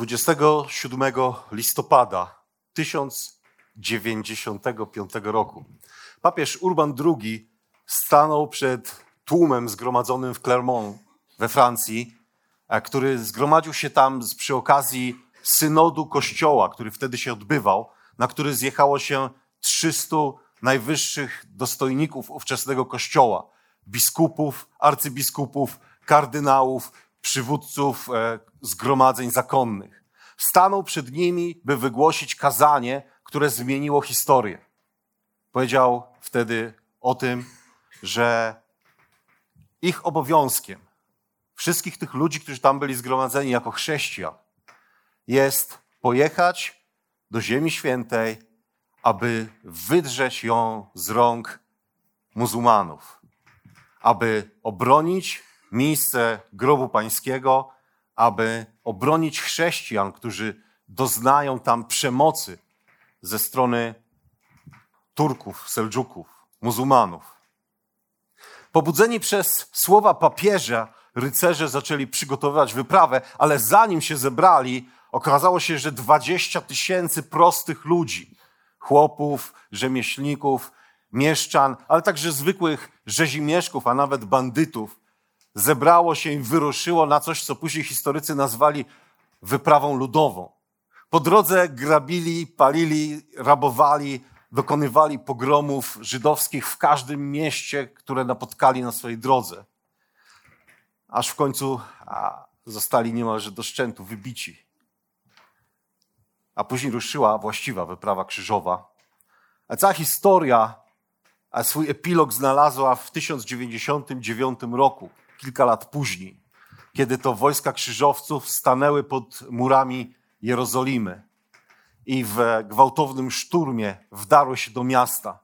27 listopada 1095 roku. Papież Urban II stanął przed tłumem zgromadzonym w Clermont we Francji, który zgromadził się tam przy okazji synodu kościoła, który wtedy się odbywał, na który zjechało się 300 najwyższych dostojników ówczesnego kościoła, biskupów, arcybiskupów, kardynałów, przywódców e, zgromadzeń zakonnych. Stanął przed nimi, by wygłosić kazanie, które zmieniło historię. Powiedział wtedy o tym, że ich obowiązkiem, wszystkich tych ludzi, którzy tam byli zgromadzeni jako chrześcijan, jest pojechać do Ziemi Świętej, aby wydrzeć ją z rąk muzułmanów, aby obronić miejsce grobu pańskiego, aby obronić chrześcijan, którzy doznają tam przemocy ze strony Turków, Seldżuków, muzułmanów. Pobudzeni przez słowa papieża, rycerze zaczęli przygotowywać wyprawę, ale zanim się zebrali, okazało się, że 20 tysięcy prostych ludzi, chłopów, rzemieślników, mieszczan, ale także zwykłych rzezimieszków, a nawet bandytów, zebrało się i wyruszyło na coś, co później historycy nazwali wyprawą ludową. Po drodze grabili, palili, rabowali, dokonywali pogromów żydowskich w każdym mieście, które napotkali na swojej drodze. Aż w końcu a, zostali niemalże do szczętu wybici. A później ruszyła właściwa wyprawa krzyżowa. A cała historia a swój epilog znalazła w 1099 roku, kilka lat później, kiedy to wojska krzyżowców stanęły pod murami Jerozolimy i w gwałtownym szturmie wdarły się do miasta.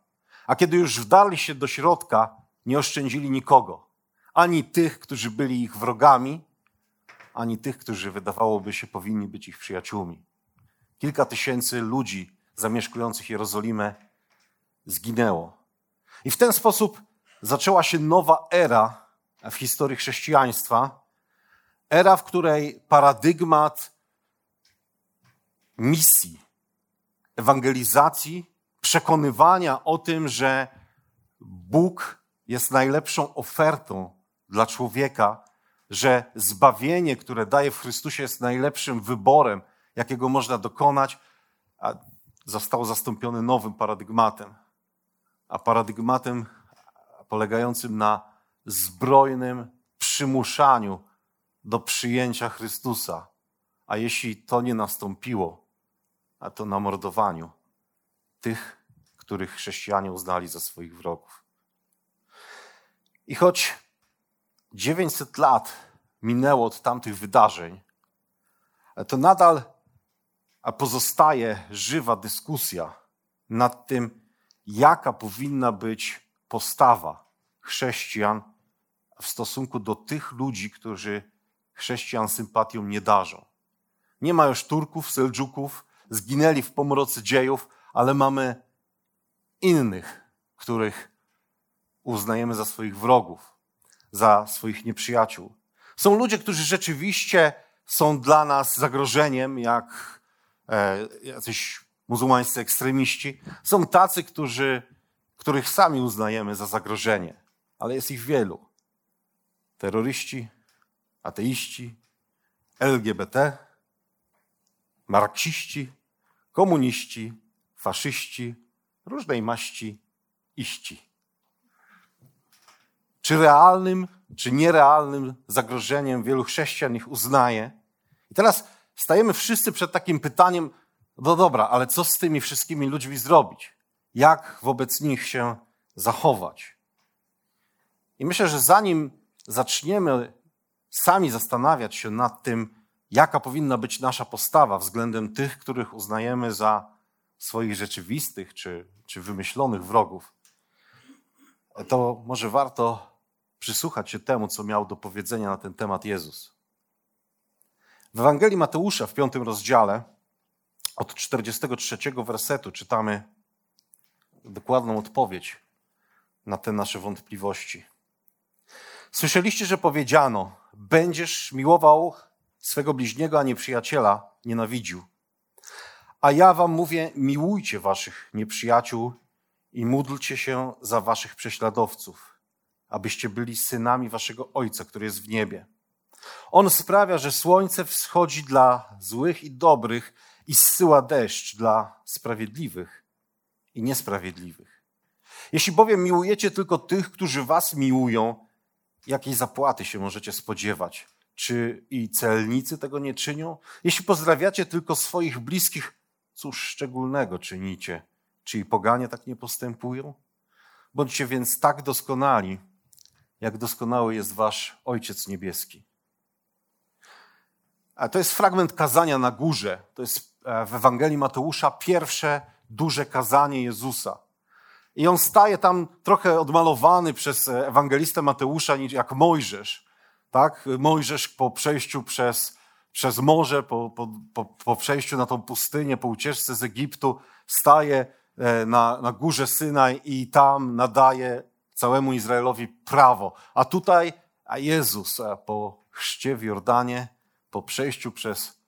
A kiedy już wdarli się do środka, nie oszczędzili nikogo. Ani tych, którzy byli ich wrogami, ani tych, którzy wydawałoby się powinni być ich przyjaciółmi. Kilka tysięcy ludzi zamieszkujących Jerozolimę zginęło. I w ten sposób zaczęła się nowa era w historii chrześcijaństwa. Era, w której paradygmat misji, ewangelizacji, przekonywania o tym, że Bóg jest najlepszą ofertą dla człowieka, że zbawienie, które daje w Chrystusie, jest najlepszym wyborem, jakiego można dokonać, a zostało zastąpione nowym paradygmatem. A paradygmatem polegającym na zbrojnym przymuszaniu do przyjęcia Chrystusa. A jeśli to nie nastąpiło, a to na mordowaniu tych, których chrześcijanie uznali za swoich wrogów. I choć 900 lat minęło od tamtych wydarzeń, to nadal pozostaje żywa dyskusja nad tym, jaka powinna być postawa chrześcijan w stosunku do tych ludzi, którzy chrześcijan sympatią nie darzą. Nie ma już Turków, Seldżuków, zginęli w pomrocy dziejów, ale mamy innych, których uznajemy za swoich wrogów, za swoich nieprzyjaciół. Są ludzie, którzy rzeczywiście są dla nas zagrożeniem, jak e, jacyś muzułmańscy ekstremiści. Są tacy, którzy, których sami uznajemy za zagrożenie, ale jest ich wielu. Terroryści, ateiści, LGBT, marksiści, komuniści, faszyści, różnej maści iści. Czy realnym, czy nierealnym zagrożeniem wielu chrześcijan ich uznaje? I teraz stajemy wszyscy przed takim pytaniem, no dobra, ale co z tymi wszystkimi ludźmi zrobić? Jak wobec nich się zachować? I myślę, że zanim zaczniemy sami zastanawiać się nad tym, jaka powinna być nasza postawa względem tych, których uznajemy za swoich rzeczywistych czy, czy wymyślonych wrogów, to może warto przysłuchać się temu, co miał do powiedzenia na ten temat Jezus. W Ewangelii Mateusza w piątym rozdziale od 43 wersetu czytamy dokładną odpowiedź na te nasze wątpliwości. Słyszeliście, że powiedziano: Będziesz miłował swego bliźniego, a nie przyjaciela nienawidził. A ja wam mówię: miłujcie waszych nieprzyjaciół i módlcie się za waszych prześladowców, abyście byli synami waszego Ojca, który jest w niebie. On sprawia, że słońce wschodzi dla złych i dobrych i zsyła deszcz dla sprawiedliwych i niesprawiedliwych. Jeśli bowiem miłujecie tylko tych, którzy was miłują, jakiej zapłaty się możecie spodziewać? Czy i celnicy tego nie czynią? Jeśli pozdrawiacie tylko swoich bliskich, cóż szczególnego czynicie? Czy i poganie tak nie postępują? Bądźcie więc tak doskonali, jak doskonały jest wasz Ojciec Niebieski. A to jest fragment kazania na górze. To jest e, w Ewangelii Mateusza pierwsze duże kazanie Jezusa. I on staje tam trochę odmalowany przez ewangelistę Mateusza jak Mojżesz. Tak? Mojżesz po przejściu przez, przez morze, po, po, po, po przejściu na tą pustynię, po ucieczce z Egiptu, staje e, na, na górze Synaj i tam nadaje całemu Izraelowi prawo. A tutaj a Jezus e, po chrzcie w Jordanie, po przejściu przez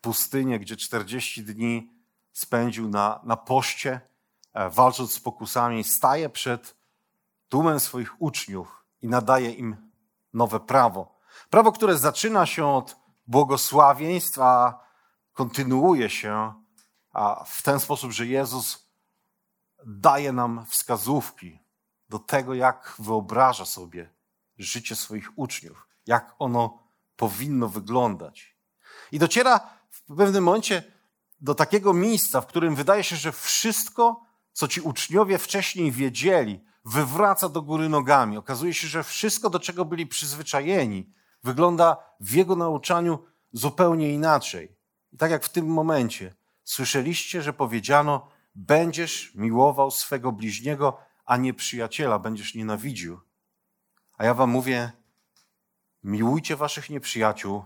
pustynię, gdzie 40 dni spędził na, na poście, e, walcząc z pokusami, staje przed tłumem swoich uczniów i nadaje im nowe prawo. Prawo, które zaczyna się od błogosławieństw, a kontynuuje się w ten sposób, że Jezus daje nam wskazówki do tego, jak wyobraża sobie życie swoich uczniów, jak ono powinno wyglądać. I dociera w pewnym momencie do takiego miejsca, w którym wydaje się, że wszystko, co ci uczniowie wcześniej wiedzieli, wywraca do góry nogami. Okazuje się, że wszystko, do czego byli przyzwyczajeni, wygląda w jego nauczaniu zupełnie inaczej. Tak jak w tym momencie słyszeliście, że powiedziano: Będziesz miłował swego bliźniego, a nie przyjaciela, będziesz nienawidził. A ja wam mówię: miłujcie waszych nieprzyjaciół,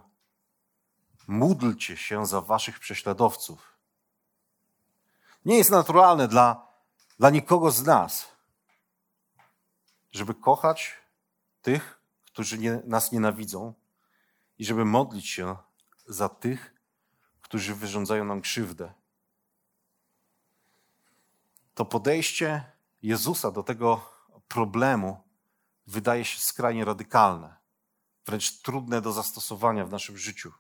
módlcie się za waszych prześladowców. Nie jest naturalne dla, dla nikogo z nas, żeby kochać tych, którzy nie, nas nienawidzą i żeby modlić się za tych, którzy wyrządzają nam krzywdę. To podejście Jezusa do tego problemu wydaje się skrajnie radykalne, wręcz trudne do zastosowania w naszym życiu.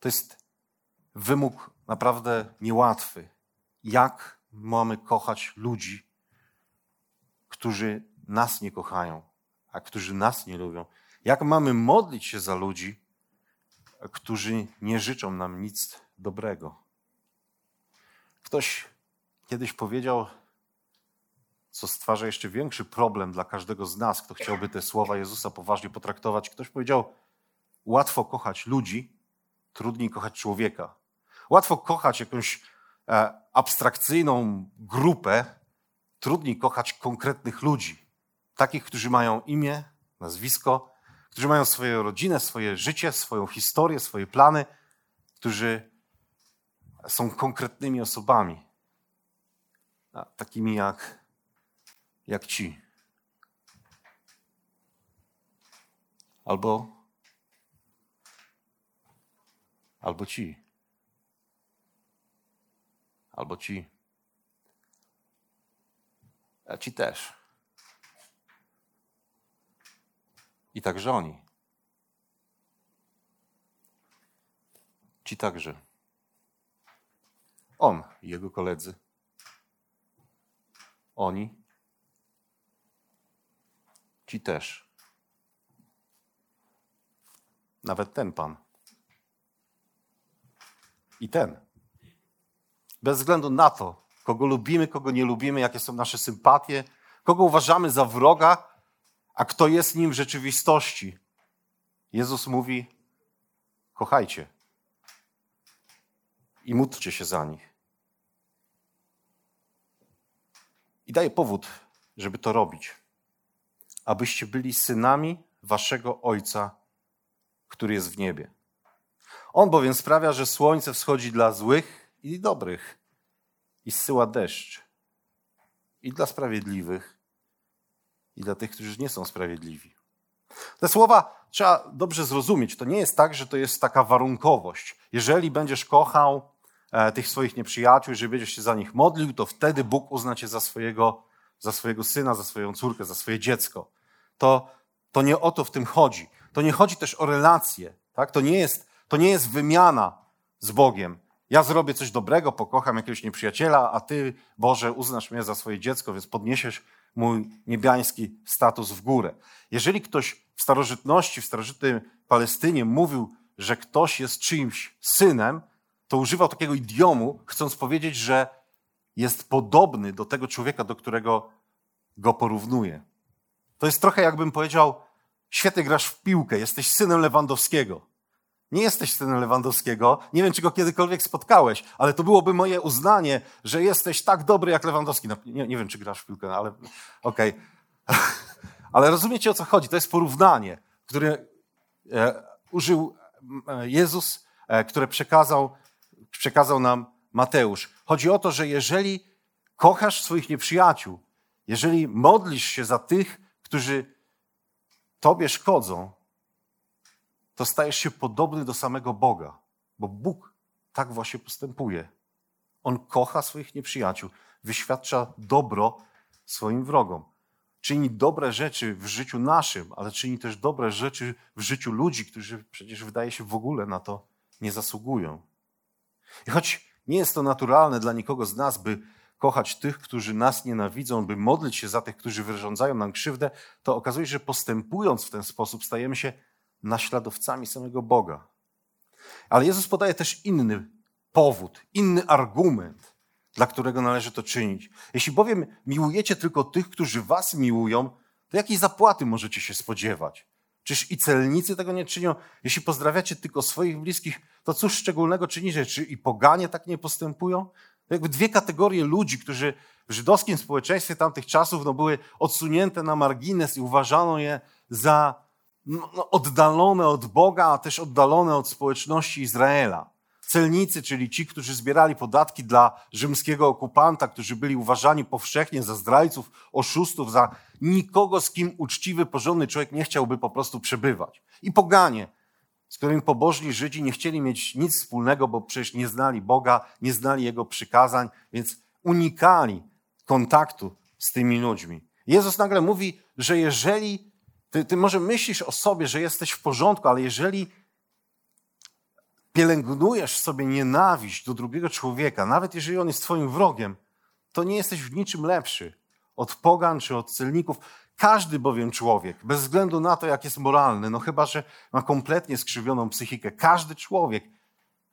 To jest wymóg naprawdę niełatwy. Jak mamy kochać ludzi, którzy nas nie kochają, a którzy nas nie lubią? Jak mamy modlić się za ludzi, którzy nie życzą nam nic dobrego? Ktoś kiedyś powiedział, co stwarza jeszcze większy problem dla każdego z nas, kto chciałby te słowa Jezusa poważnie potraktować. Ktoś powiedział: Łatwo kochać ludzi, trudniej kochać człowieka. Łatwo kochać jakąś abstrakcyjną grupę, trudniej kochać konkretnych ludzi. Takich, którzy mają imię, nazwisko, którzy mają swoją rodzinę, swoje życie, swoją historię, swoje plany, którzy są konkretnymi osobami. Takimi jak, jak ci. Albo albo ci, albo ci, a ci też. I także oni. Ci także. On jego koledzy. Oni. Ci też. Nawet ten pan i ten. Bez względu na to, kogo lubimy, kogo nie lubimy, jakie są nasze sympatie, kogo uważamy za wroga, a kto jest nim w rzeczywistości. Jezus mówi: kochajcie i módlcie się za nich. I daje powód, żeby to robić, abyście byli synami waszego Ojca, który jest w niebie. On bowiem sprawia, że słońce wschodzi dla złych i dobrych i zsyła deszcz i dla sprawiedliwych i dla tych, którzy nie są sprawiedliwi. Te słowa trzeba dobrze zrozumieć. To nie jest tak, że to jest taka warunkowość. Jeżeli będziesz kochał e, tych swoich nieprzyjaciół, jeżeli będziesz się za nich modlił, to wtedy Bóg uzna cię za swojego, za swojego syna, za swoją córkę, za swoje dziecko. To, to nie o to w tym chodzi. To nie chodzi też o relacje. Tak? To, nie jest, to nie jest wymiana z Bogiem. Ja zrobię coś dobrego, pokocham jakiegoś nieprzyjaciela, a ty, Boże, uznasz mnie za swoje dziecko, więc podniesiesz mój niebiański status w górę. Jeżeli ktoś w starożytności, w starożytnej Palestynie mówił, że ktoś jest czyimś synem, to używał takiego idiomu, chcąc powiedzieć, że jest podobny do tego człowieka, do którego go porównuje. To jest trochę jakbym powiedział, świetnie grasz w piłkę, jesteś synem Lewandowskiego. Nie jesteś synem Lewandowskiego. Nie wiem, czy go kiedykolwiek spotkałeś, ale to byłoby moje uznanie, że jesteś tak dobry jak Lewandowski. No, nie, nie wiem, czy grasz w piłkę, no, ale okej. Okay. Ale rozumiecie, o co chodzi? To jest porównanie, które e, użył e, Jezus, e, które przekazał, przekazał nam Mateusz. Chodzi o to, że jeżeli kochasz swoich nieprzyjaciół, jeżeli modlisz się za tych, którzy tobie szkodzą, to stajesz się podobny do samego Boga, bo Bóg tak właśnie postępuje. On kocha swoich nieprzyjaciół, wyświadcza dobro swoim wrogom. Czyni dobre rzeczy w życiu naszym, ale czyni też dobre rzeczy w życiu ludzi, którzy przecież wydaje się w ogóle na to nie zasługują. I choć nie jest to naturalne dla nikogo z nas, by kochać tych, którzy nas nienawidzą, by modlić się za tych, którzy wyrządzają nam krzywdę, to okazuje się, że postępując w ten sposób stajemy się naśladowcami samego Boga. Ale Jezus podaje też inny powód, inny argument, dla którego należy to czynić. Jeśli bowiem miłujecie tylko tych, którzy was miłują, to jakiej zapłaty możecie się spodziewać? Czyż i celnicy tego nie czynią? Jeśli pozdrawiacie tylko swoich bliskich, to cóż szczególnego czynicie? Czy i poganie tak nie postępują? To jakby dwie kategorie ludzi, którzy w żydowskim społeczeństwie tamtych czasów no, były odsunięte na margines i uważano je za oddalone od Boga, a też oddalone od społeczności Izraela. Celnicy, czyli ci, którzy zbierali podatki dla rzymskiego okupanta, którzy byli uważani powszechnie za zdrajców, oszustów, za nikogo, z kim uczciwy, porządny człowiek nie chciałby po prostu przebywać. I poganie, z którymi pobożni Żydzi nie chcieli mieć nic wspólnego, bo przecież nie znali Boga, nie znali Jego przykazań, więc unikali kontaktu z tymi ludźmi. Jezus nagle mówi, że jeżeli ty, ty może myślisz o sobie, że jesteś w porządku, ale jeżeli pielęgnujesz sobie nienawiść do drugiego człowieka, nawet jeżeli on jest twoim wrogiem, to nie jesteś w niczym lepszy od pogan czy od celników. Każdy bowiem człowiek, bez względu na to, jak jest moralny, no chyba, że ma kompletnie skrzywioną psychikę, każdy człowiek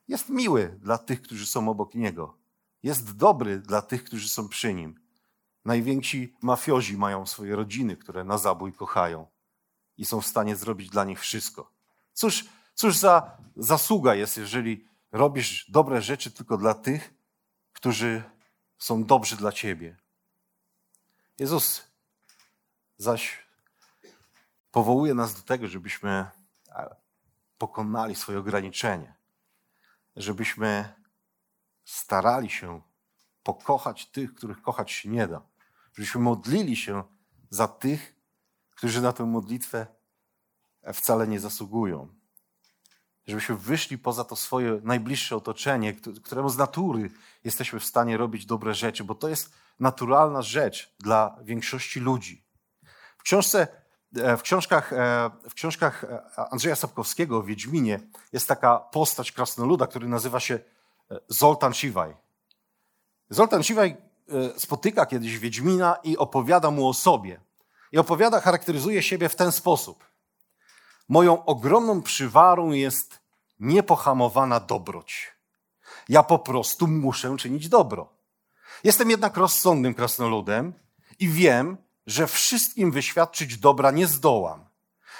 jest miły dla tych, którzy są obok niego. Jest dobry dla tych, którzy są przy nim. Najwięksi mafiozi mają swoje rodziny, które na zabój kochają i są w stanie zrobić dla nich wszystko. Cóż, cóż za zasługa jest, jeżeli robisz dobre rzeczy tylko dla tych, którzy są dobrzy dla ciebie. Jezus zaś powołuje nas do tego, żebyśmy pokonali swoje ograniczenie, żebyśmy starali się pokochać tych, których kochać się nie da, żebyśmy modlili się za tych, którzy na tę modlitwę wcale nie zasługują. Żebyśmy wyszli poza to swoje najbliższe otoczenie, któremu z natury jesteśmy w stanie robić dobre rzeczy, bo to jest naturalna rzecz dla większości ludzi. W książce e, w książkach, e, w książkach e, Andrzeja Sapkowskiego o Wiedźminie jest taka postać krasnoluda, który nazywa się Zoltan Siwaj. Zoltan Siwaj spotyka kiedyś Wiedźmina i opowiada mu o sobie. I opowiada, charakteryzuje siebie w ten sposób. Moją ogromną przywarą jest niepohamowana dobroć. Ja po prostu muszę czynić dobro. Jestem jednak rozsądnym krasnoludem i wiem, że wszystkim wyświadczyć dobra nie zdołam.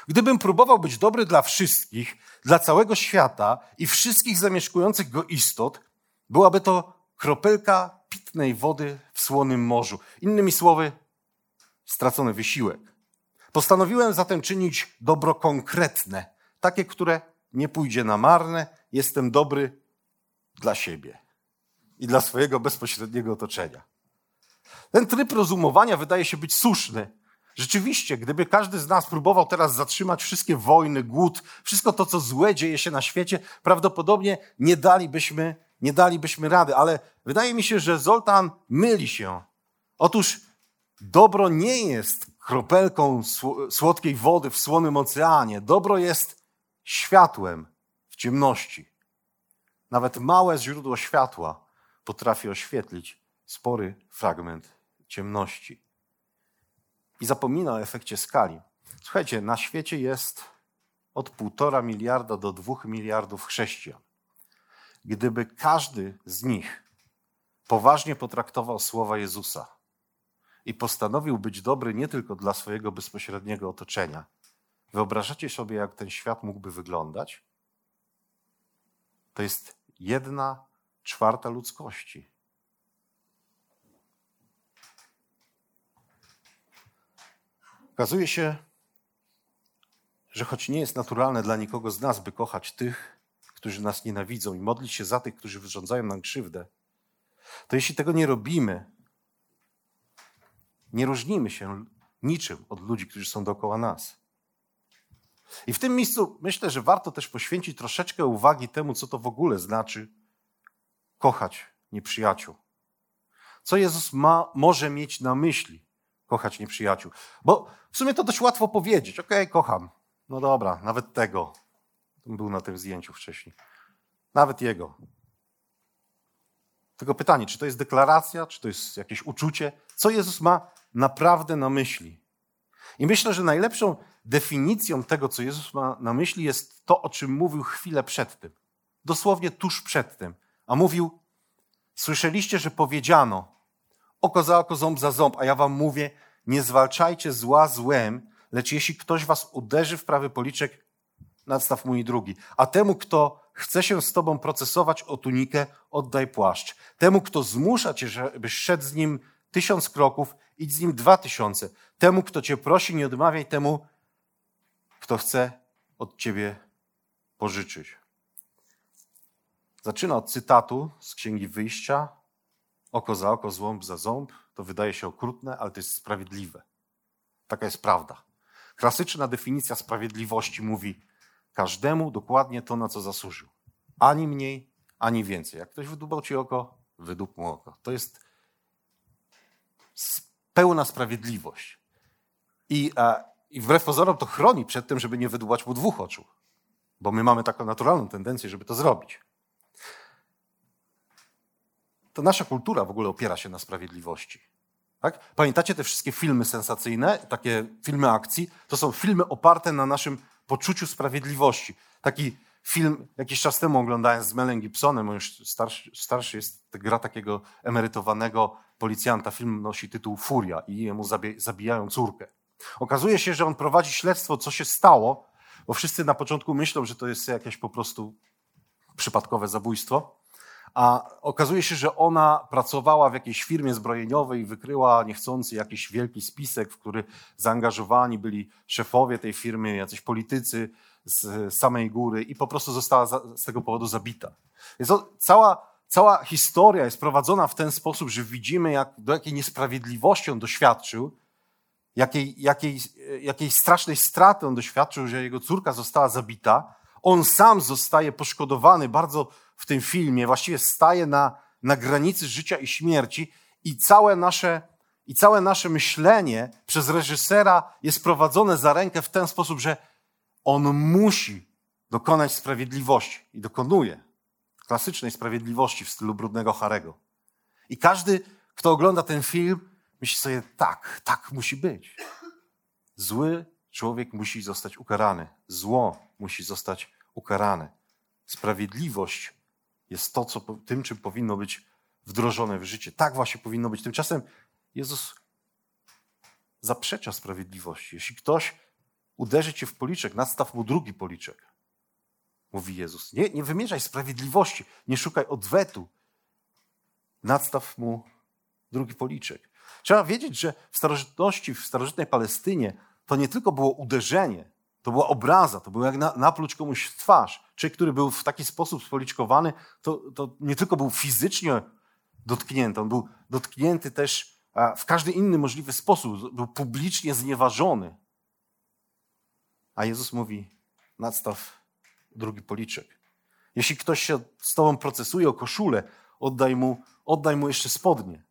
Gdybym próbował być dobry dla wszystkich, dla całego świata i wszystkich zamieszkujących go istot, byłaby to kropelka pitnej wody w słonym morzu. Innymi słowy, stracony wysiłek. Postanowiłem zatem czynić dobro konkretne, takie, które nie pójdzie na marne. Jestem dobry dla siebie i dla swojego bezpośredniego otoczenia. Ten tryb rozumowania wydaje się być słuszny. Rzeczywiście, gdyby każdy z nas próbował teraz zatrzymać wszystkie wojny, głód, wszystko to, co złe dzieje się na świecie, prawdopodobnie nie dalibyśmy, nie dalibyśmy rady. Ale wydaje mi się, że Zoltan myli się. Otóż dobro nie jest kropelką słodkiej wody w słonym oceanie. Dobro jest światłem w ciemności. Nawet małe źródło światła potrafi oświetlić spory fragment ciemności. I zapomina o efekcie skali. Słuchajcie, na świecie jest od półtora miliarda do dwóch miliardów chrześcijan. Gdyby każdy z nich poważnie potraktował słowa Jezusa i postanowił być dobry nie tylko dla swojego bezpośredniego otoczenia, wyobrażacie sobie, jak ten świat mógłby wyglądać? To jest jedna czwarta ludzkości. Okazuje się, że choć nie jest naturalne dla nikogo z nas, by kochać tych, którzy nas nienawidzą i modlić się za tych, którzy wyrządzają nam krzywdę, to jeśli tego nie robimy, nie różnimy się niczym od ludzi, którzy są dookoła nas. I w tym miejscu myślę, że warto też poświęcić troszeczkę uwagi temu, co to w ogóle znaczy kochać nieprzyjaciół. Co Jezus ma, może mieć na myśli, kochać nieprzyjaciół? Bo w sumie to dość łatwo powiedzieć. Okej, okay, kocham. No dobra, nawet tego. Był na tym zdjęciu wcześniej. Nawet jego. Tylko pytanie, czy to jest deklaracja, czy to jest jakieś uczucie? Co Jezus ma naprawdę na myśli? I myślę, że najlepszą definicją tego, co Jezus ma na myśli, jest to, o czym mówił chwilę przed tym. Dosłownie tuż przed tym. A mówił: Słyszeliście, że powiedziano oko za oko, ząb za ząb, a ja wam mówię: nie zwalczajcie zła złem, lecz jeśli ktoś was uderzy w prawy policzek, nadstaw mój drugi. A temu, kto chce się z tobą procesować o tunikę, oddaj płaszcz. Temu, kto zmusza cię, żebyś szedł z nim tysiąc kroków, idź z nim dwa tysiące. Temu, kto cię prosi, nie odmawiaj temu, kto chce od ciebie pożyczyć. Zaczyna od cytatu z Księgi Wyjścia. Oko za oko, ząb za ząb. To wydaje się okrutne, ale to jest sprawiedliwe. Taka jest prawda. Klasyczna definicja sprawiedliwości mówi każdemu dokładnie to, na co zasłużył. Ani mniej, ani więcej. Jak ktoś wydubał ci oko, wydup mu oko. To jest pełna sprawiedliwość. I, e, I wbrew pozorom to chroni przed tym, żeby nie wydubać mu dwóch oczu. Bo my mamy taką naturalną tendencję, żeby to zrobić. To nasza kultura w ogóle opiera się na sprawiedliwości. Tak? Pamiętacie te wszystkie filmy sensacyjne, takie filmy akcji? To są filmy oparte na naszym poczuciu sprawiedliwości. Taki film jakiś czas temu oglądałem z Melem Gibsonem, on już starszy, starszy jest, gra takiego emerytowanego policjanta. Film nosi tytuł Furia i jemu zabijają córkę. Okazuje się, że on prowadzi śledztwo, co się stało, bo wszyscy na początku myślą, że to jest jakieś po prostu przypadkowe zabójstwo. A okazuje się, że ona pracowała w jakiejś firmie zbrojeniowej i wykryła niechcący jakiś wielki spisek, w który zaangażowani byli szefowie tej firmy, jacyś politycy z samej góry i po prostu została z tego powodu zabita. Więc cała, cała historia jest prowadzona w ten sposób, że widzimy, jak, do jakiej niesprawiedliwości on doświadczył, jakiej, jakiej, jakiej strasznej straty on doświadczył, że jego córka została zabita. On sam zostaje poszkodowany bardzo w tym filmie właściwie staje na, na granicy życia i śmierci i całe nasze, i całe nasze myślenie przez reżysera jest prowadzone za rękę w ten sposób, że on musi dokonać sprawiedliwości i dokonuje klasycznej sprawiedliwości w stylu brudnego Harego. I każdy, kto ogląda ten film, myśli sobie, tak, tak musi być. Zły człowiek musi zostać ukarany. Zło musi zostać ukarane. Sprawiedliwość jest to, co, tym, czym powinno być wdrożone w życie. Tak właśnie powinno być. Tymczasem Jezus zaprzecza sprawiedliwości. Jeśli ktoś uderzy cię w policzek, nadstaw mu drugi policzek, mówi Jezus. Nie, nie wymierzaj sprawiedliwości, nie szukaj odwetu, nadstaw mu drugi policzek. Trzeba wiedzieć, że w starożytności, w starożytnej Palestynie to nie tylko było uderzenie, to była obraza, to było jak na, napluć komuś w twarz. Człowiek, który był w taki sposób spoliczkowany, to, to nie tylko był fizycznie dotknięty, on był dotknięty też w każdy inny możliwy sposób, był publicznie znieważony. A Jezus mówi, nadstaw drugi policzek. Jeśli ktoś się z tobą procesuje o koszulę, oddaj mu, oddaj mu jeszcze spodnie.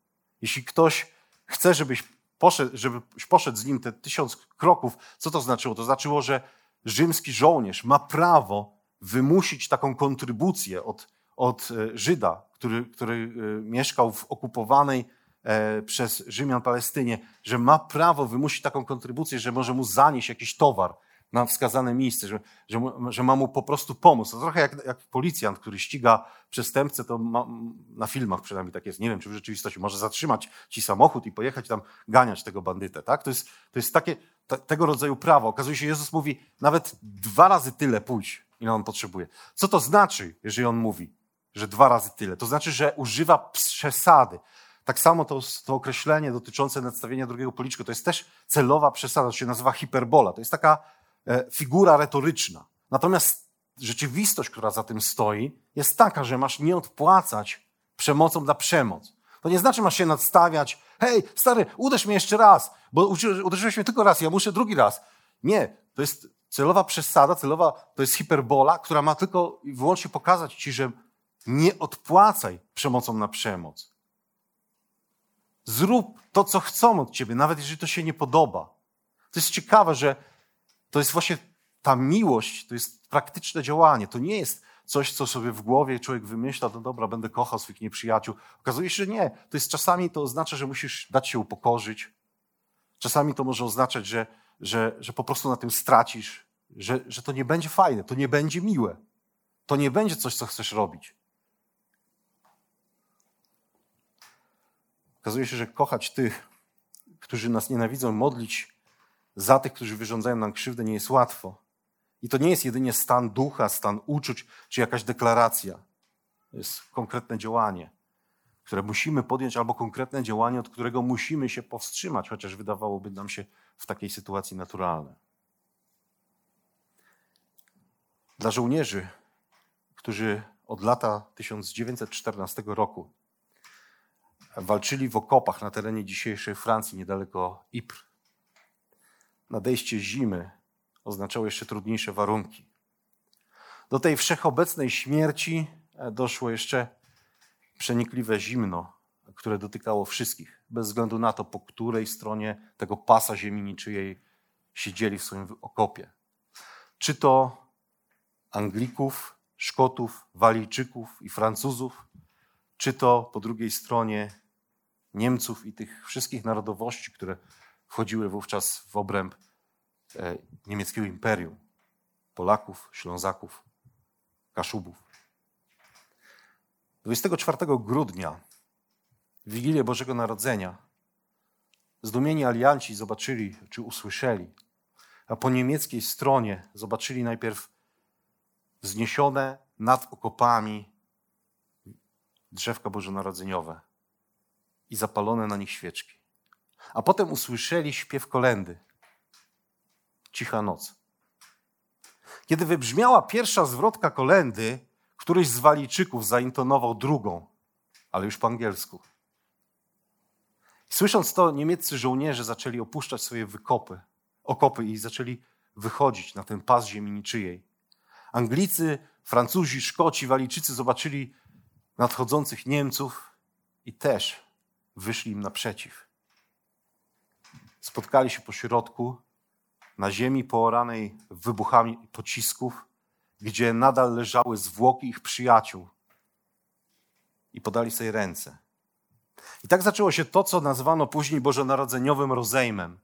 Jeśli ktoś chce, żebyś poszedł, żebyś poszedł z nim te tysiąc kroków, co to znaczyło? To znaczyło, że rzymski żołnierz ma prawo wymusić taką kontrybucję od, od e, Żyda, który, który e, mieszkał w okupowanej e, przez Rzymian Palestynie, że ma prawo wymusić taką kontrybucję, że może mu zanieść jakiś towar, na wskazane miejsce, że, że, że ma mu po prostu pomóc. To trochę jak, jak policjant, który ściga przestępcę, to ma, na filmach przynajmniej tak jest, nie wiem czy w rzeczywistości, może zatrzymać ci samochód i pojechać tam ganiać tego bandytę. Tak? To, jest, to jest takie, te, tego rodzaju prawo. Okazuje się, Jezus mówi nawet dwa razy tyle pójdź, ile on potrzebuje. Co to znaczy, jeżeli on mówi, że dwa razy tyle? To znaczy, że używa przesady. Tak samo to, to określenie dotyczące nadstawienia drugiego policzka, to jest też celowa przesada, to się nazywa hiperbola. To jest taka figura retoryczna. Natomiast rzeczywistość, która za tym stoi, jest taka, że masz nie odpłacać przemocą za przemoc. To nie znaczy, masz się nadstawiać, hej, stary, uderz mnie jeszcze raz, bo uderzyłeś mnie tylko raz, ja muszę drugi raz. Nie, to jest celowa przesada, celowa, to jest hiperbola, która ma tylko i wyłącznie pokazać ci, że nie odpłacaj przemocą na przemoc. Zrób to, co chcą od ciebie, nawet jeżeli to się nie podoba. To jest ciekawe, że to jest właśnie ta miłość, to jest praktyczne działanie. To nie jest coś, co sobie w głowie człowiek wymyśla, no dobra, będę kochał swoich nieprzyjaciół. Okazuje się, że nie. To jest czasami to oznacza, że musisz dać się upokorzyć. Czasami to może oznaczać, że, że, że po prostu na tym stracisz, że, że to nie będzie fajne, to nie będzie miłe. To nie będzie coś, co chcesz robić. Okazuje się, że kochać tych, którzy nas nienawidzą, modlić za tych, którzy wyrządzają nam krzywdę, nie jest łatwo. I to nie jest jedynie stan ducha, stan uczuć, czy jakaś deklaracja. To jest konkretne działanie, które musimy podjąć, albo konkretne działanie, od którego musimy się powstrzymać, chociaż wydawałoby nam się w takiej sytuacji naturalne. Dla żołnierzy, którzy od lata 1914 roku walczyli w okopach na terenie dzisiejszej Francji, niedaleko Ypres, nadejście zimy oznaczało jeszcze trudniejsze warunki. Do tej wszechobecnej śmierci e, doszło jeszcze przenikliwe zimno, które dotykało wszystkich, bez względu na to, po której stronie tego pasa ziemi niczyjej siedzieli w swoim okopie. Czy to Anglików, Szkotów, Walijczyków i Francuzów, czy to po drugiej stronie Niemców i tych wszystkich narodowości, które wchodziły wówczas w obręb e, niemieckiego imperium. Polaków, Ślązaków, Kaszubów. 24 grudnia, w Wigilię Bożego Narodzenia, zdumieni alianci zobaczyli, czy usłyszeli, a po niemieckiej stronie zobaczyli najpierw wzniesione nad okopami drzewka bożonarodzeniowe i zapalone na nich świeczki. A potem usłyszeli śpiew kolendy. Cicha noc. Kiedy wybrzmiała pierwsza zwrotka kolendy, któryś z walijczyków zaintonował drugą, ale już po angielsku. Słysząc to, niemieccy żołnierze zaczęli opuszczać swoje wykopy, okopy i zaczęli wychodzić na ten pas ziemi niczyjej. Anglicy, Francuzi, Szkoci, Walijczycy zobaczyli nadchodzących Niemców i też wyszli im naprzeciw spotkali się po środku, na ziemi pooranej wybuchami pocisków, gdzie nadal leżały zwłoki ich przyjaciół i podali sobie ręce. I tak zaczęło się to, co nazwano później bożonarodzeniowym rozejmem.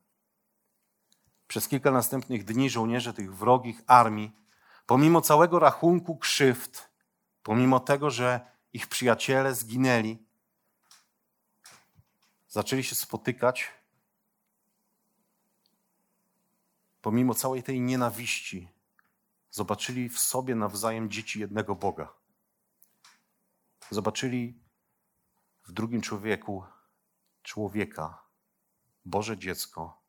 Przez kilka następnych dni żołnierze tych wrogich armii, pomimo całego rachunku krzywd, pomimo tego, że ich przyjaciele zginęli, zaczęli się spotykać pomimo całej tej nienawiści, zobaczyli w sobie nawzajem dzieci jednego Boga. Zobaczyli w drugim człowieku człowieka, Boże dziecko,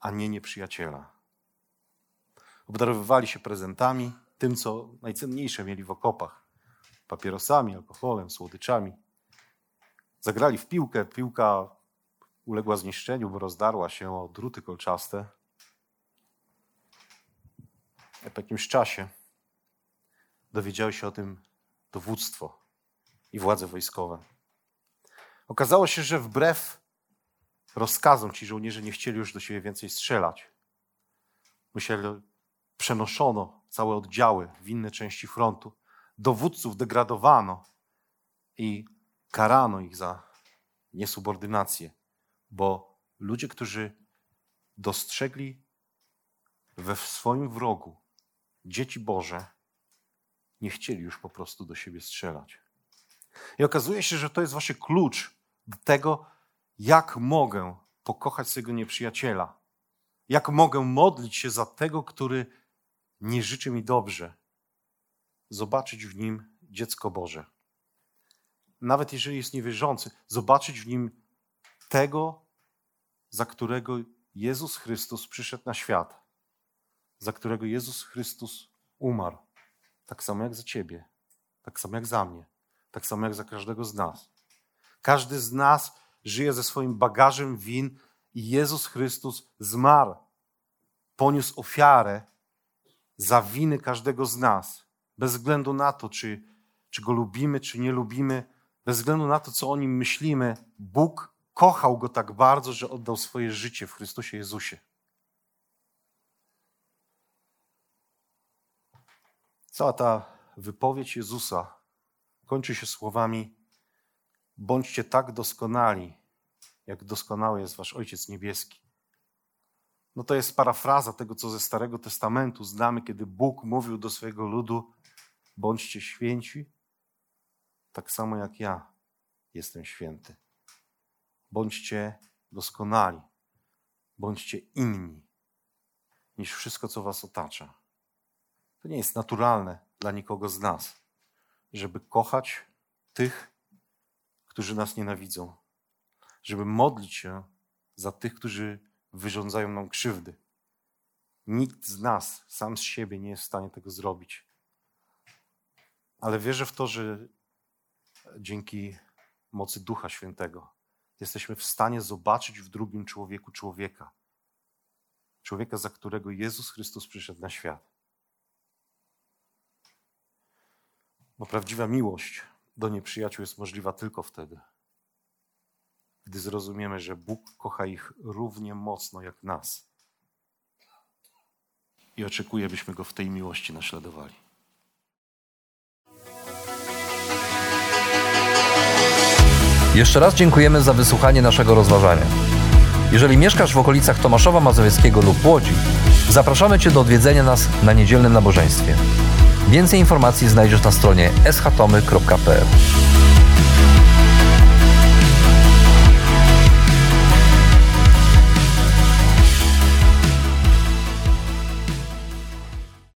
a nie nieprzyjaciela. Obdarowywali się prezentami, tym, co najcenniejsze mieli w okopach papierosami, alkoholem, słodyczami. Zagrali w piłkę. Piłka uległa zniszczeniu, bo rozdarła się o druty kolczaste. Po jakimś czasie dowiedziały się o tym dowództwo i władze wojskowe. Okazało się, że wbrew rozkazom ci żołnierze nie chcieli już do siebie więcej strzelać. Musieli, przenoszono całe oddziały w inne części frontu. Dowódców degradowano i karano ich za niesubordynację, bo ludzie, którzy dostrzegli we swoim wrogu dzieci Boże, nie chcieli już po prostu do siebie strzelać. I okazuje się, że to jest właśnie klucz do tego, jak mogę pokochać swojego nieprzyjaciela, jak mogę modlić się za tego, który nie życzy mi dobrze, zobaczyć w nim dziecko Boże. Nawet jeżeli jest niewierzący, zobaczyć w nim tego, za którego Jezus Chrystus przyszedł na świat, za którego Jezus Chrystus umarł, tak samo jak za ciebie, tak samo jak za mnie, tak samo jak za każdego z nas. Każdy z nas żyje ze swoim bagażem win i Jezus Chrystus zmarł, poniósł ofiarę za winy każdego z nas, bez względu na to, czy, czy go lubimy, czy nie lubimy, bez względu na to, co o nim myślimy, Bóg kochał go tak bardzo, że oddał swoje życie w Chrystusie Jezusie. Cała ta wypowiedź Jezusa kończy się słowami: Bądźcie tak doskonali, jak doskonały jest Wasz Ojciec Niebieski. No to jest parafraza tego, co ze Starego Testamentu znamy, kiedy Bóg mówił do swojego ludu: bądźcie święci, tak samo jak ja jestem święty. Bądźcie doskonali, bądźcie inni niż wszystko, co was otacza. To nie jest naturalne dla nikogo z nas, żeby kochać tych, którzy nas nienawidzą, żeby modlić się za tych, którzy wyrządzają nam krzywdy. Nikt z nas sam z siebie nie jest w stanie tego zrobić. Ale wierzę w to, że dzięki mocy Ducha Świętego jesteśmy w stanie zobaczyć w drugim człowieku człowieka. Człowieka, za którego Jezus Chrystus przyszedł na świat. Bo prawdziwa miłość do nieprzyjaciół jest możliwa tylko wtedy, gdy zrozumiemy, że Bóg kocha ich równie mocno jak nas. I oczekuje, byśmy go w tej miłości naśladowali. Jeszcze raz dziękujemy za wysłuchanie naszego rozważania. Jeżeli mieszkasz w okolicach Tomaszowa Mazowieckiego lub Łodzi, zapraszamy Cię do odwiedzenia nas na niedzielnym nabożeństwie. Więcej informacji znajdziesz na stronie schatomy.pl.